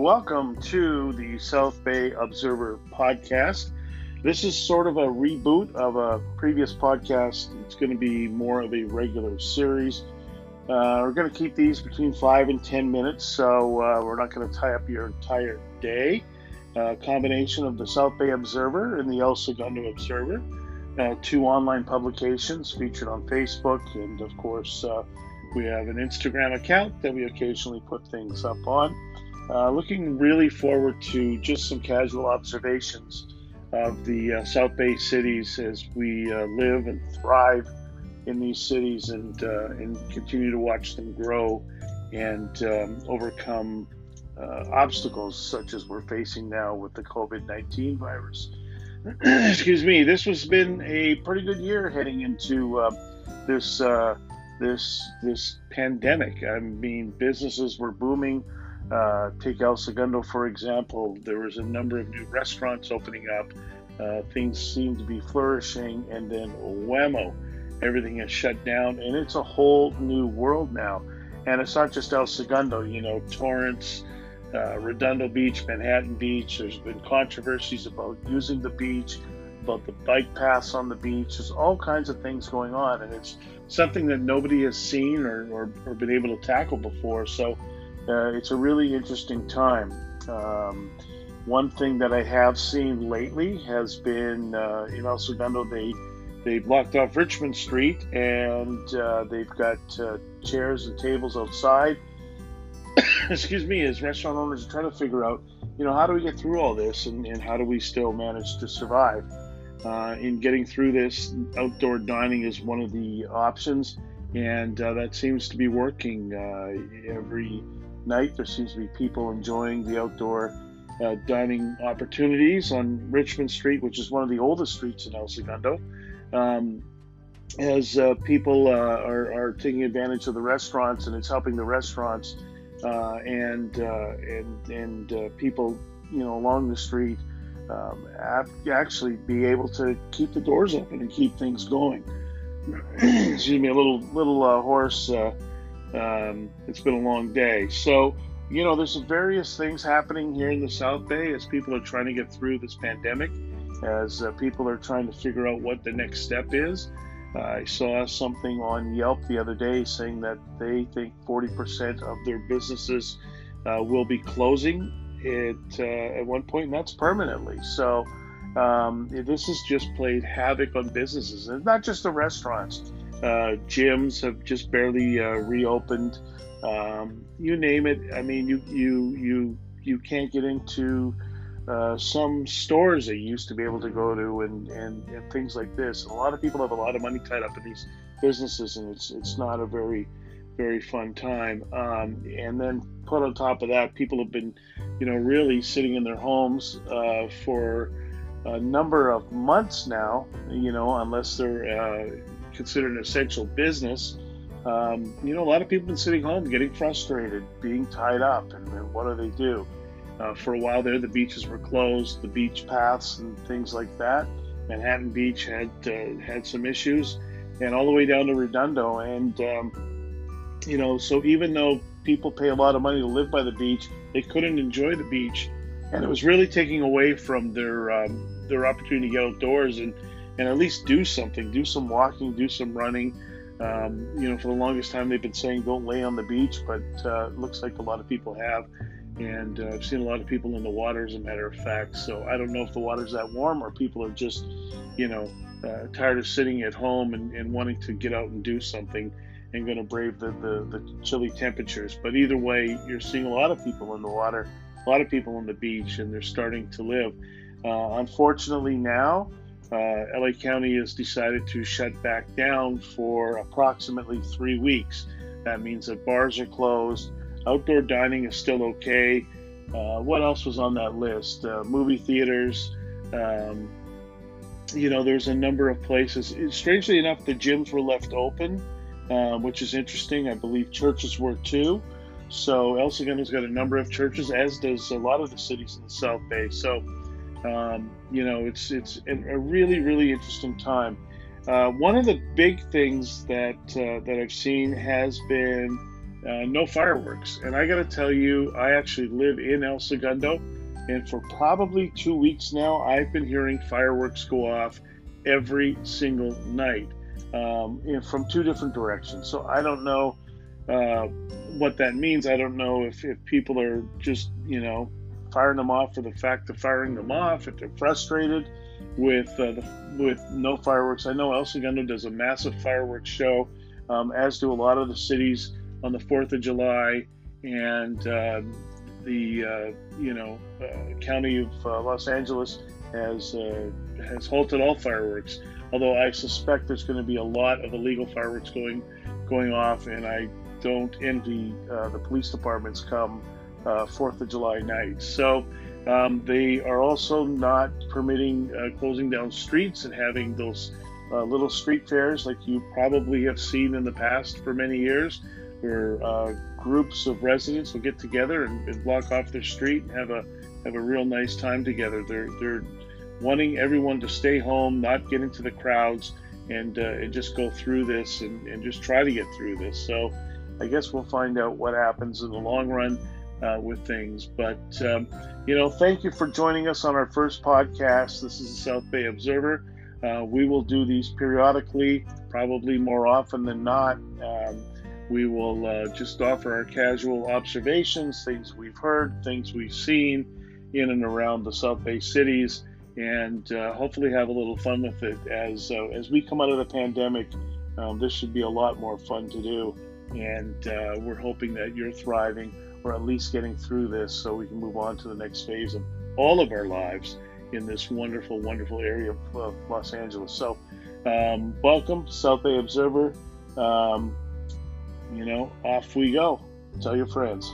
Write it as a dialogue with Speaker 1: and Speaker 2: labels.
Speaker 1: welcome to the South Bay Observer podcast. This is sort of a reboot of a previous podcast. It's going to be more of a regular series. Uh, we're going to keep these between five and ten minutes, so uh, we're not going to tie up your entire day. A combination of the South Bay Observer and the El Segundo Observer, uh, two online publications featured on Facebook, and of course, uh, we have an Instagram account that we occasionally put things up on. Uh, looking really forward to just some casual observations of the uh, South Bay cities as we uh, live and thrive in these cities and uh, and continue to watch them grow and um, overcome uh, obstacles such as we're facing now with the COVID 19 virus. Excuse me. This has been a pretty good year heading into uh, this this this pandemic. I mean, businesses were booming. Uh, take El Segundo, for example. There was a number of new restaurants opening up. Uh, things seem to be flourishing, and then whammo, everything is shut down, and it's a whole new world now. And it's not just El Segundo, you know, Torrance, uh, Redondo Beach, Manhattan Beach. There's been controversies about using the beach, about the bike paths on the beach. There's all kinds of things going on, and it's something that nobody has seen or, or, or been able to tackle before. So uh, it's a really interesting time. Um, one thing that I have seen lately has been uh, in El Segundo, they they blocked off Richmond Street and uh, they've got uh, chairs and tables outside. Excuse me, as restaurant owners are trying to figure out, you know, how do we get through all this and, and how do we still manage to survive? Uh, in getting through this, outdoor dining is one of the options, and uh, that seems to be working uh, every night. There seems to be people enjoying the outdoor uh, dining opportunities on Richmond Street, which is one of the oldest streets in El Segundo. Um, as uh, people uh, are, are, taking advantage of the restaurants, and it's helping the restaurants uh, and uh, and and uh, people, you know, along the street um, actually be able to keep the doors open and keep things going. Excuse me, a little little hoarse. Um, it's been a long day, so you know, there's various things happening here in the South Bay as people are trying to get through this pandemic, as uh, people are trying to figure out what the next step is. Uh, I saw something on Yelp the other day saying that they think 40% of their businesses uh, will be closing it uh, at one point, and that's permanently. So um, this has just played havoc on businesses, and not just the restaurants. Uh, gyms have just barely uh, reopened. Um, you name it. I mean, you you you you can't get into uh, some stores that you used to be able to go to and, and, and things like this. A lot of people have a lot of money tied up in these businesses, and it's it's not a very very fun time. Um, and then put on top of that, people have been, you know, really sitting in their homes uh, for a number of months now. You know, unless they're uh, considered an essential business. Um, you know, a lot of people have been sitting home getting frustrated, being tied up, and, and what do they do? Uh, for a while there, the beaches were closed, the beach paths and things like that. Manhattan Beach had uh, had some issues, and all the way down to Redondo. And um, you know, so even though people pay a lot of money to live by the beach, they couldn't enjoy the beach, and it was really taking away from their um, their opportunity to get outdoors and and at least do something, do some walking, do some running. Um, you know, for the longest time they've been saying don't lay on the beach, but uh, looks like a lot of people have. And uh, I've seen a lot of people in the water, as a matter of fact. So I don't know if the water's that warm or people are just, you know, uh, tired of sitting at home and, and, wanting to get out and do something and going to brave the, the, the chilly temperatures. But either way, you're seeing a lot of people in the water, a lot of people on the beach, and they're starting to live. Uh, unfortunately, now, uh, LA County has decided to shut back down for approximately three weeks. That means that bars are closed, outdoor dining is still okay. Uh, what else was on that list? Uh, movie theaters. Um, you know, there's a number of places. Strangely enough, the gyms were left open, uh, which is interesting. I believe churches were too. So El Segundo's got a number of churches, as does a lot of the cities in the South Bay. So um, you know, it's it's a really really interesting time. Uh, one of the big things that uh, that I've seen has been uh, no fireworks. And I got to tell you, I actually live in El Segundo, and for probably two weeks now, I've been hearing fireworks go off every single night um, from two different directions. So I don't know uh, what that means. I don't know if, if people are just, you know, firing them off for the fact of firing them off, if they're frustrated with uh, the, with no fireworks. I know El Segundo does a massive fireworks show, um, as do a lot of the cities on the 4th of July, and um, the uh, you know uh, county of uh, Los Angeles has uh, has halted all fireworks. Although I suspect there's going to be a lot of illegal fireworks going going off, and I don't envy uh, the police departments come Fourth of July night. So. Um, they are also not permitting closing down streets and having those little street fairs like you probably have seen in the past for many years where uh, groups of residents will get together and, and, block off their street and have a have a real nice time together. They're they're wanting everyone to stay home, not get into the crowds, and uh, and just go through this and, and just try to get through this. So I guess we'll find out what happens in the long run uh, with things. But um, you know, thank you for joining us on our first podcast. This is the South Bay Observer. Uh, we will do these periodically, probably more often than not. Um, we will uh, just offer our casual observations, things we've heard, things we've seen in and around the South Bay cities, and uh, hopefully have a little fun with it. As uh, as we come out of the pandemic, um, this should be a lot more fun to do, and uh, we're hoping that you're thriving or at least getting through this, so we can move on to the next phase of all of our lives in this wonderful, wonderful area of, of Los Angeles. So, um, welcome, South Bay Observer. Um, you know, off we go. Tell your friends.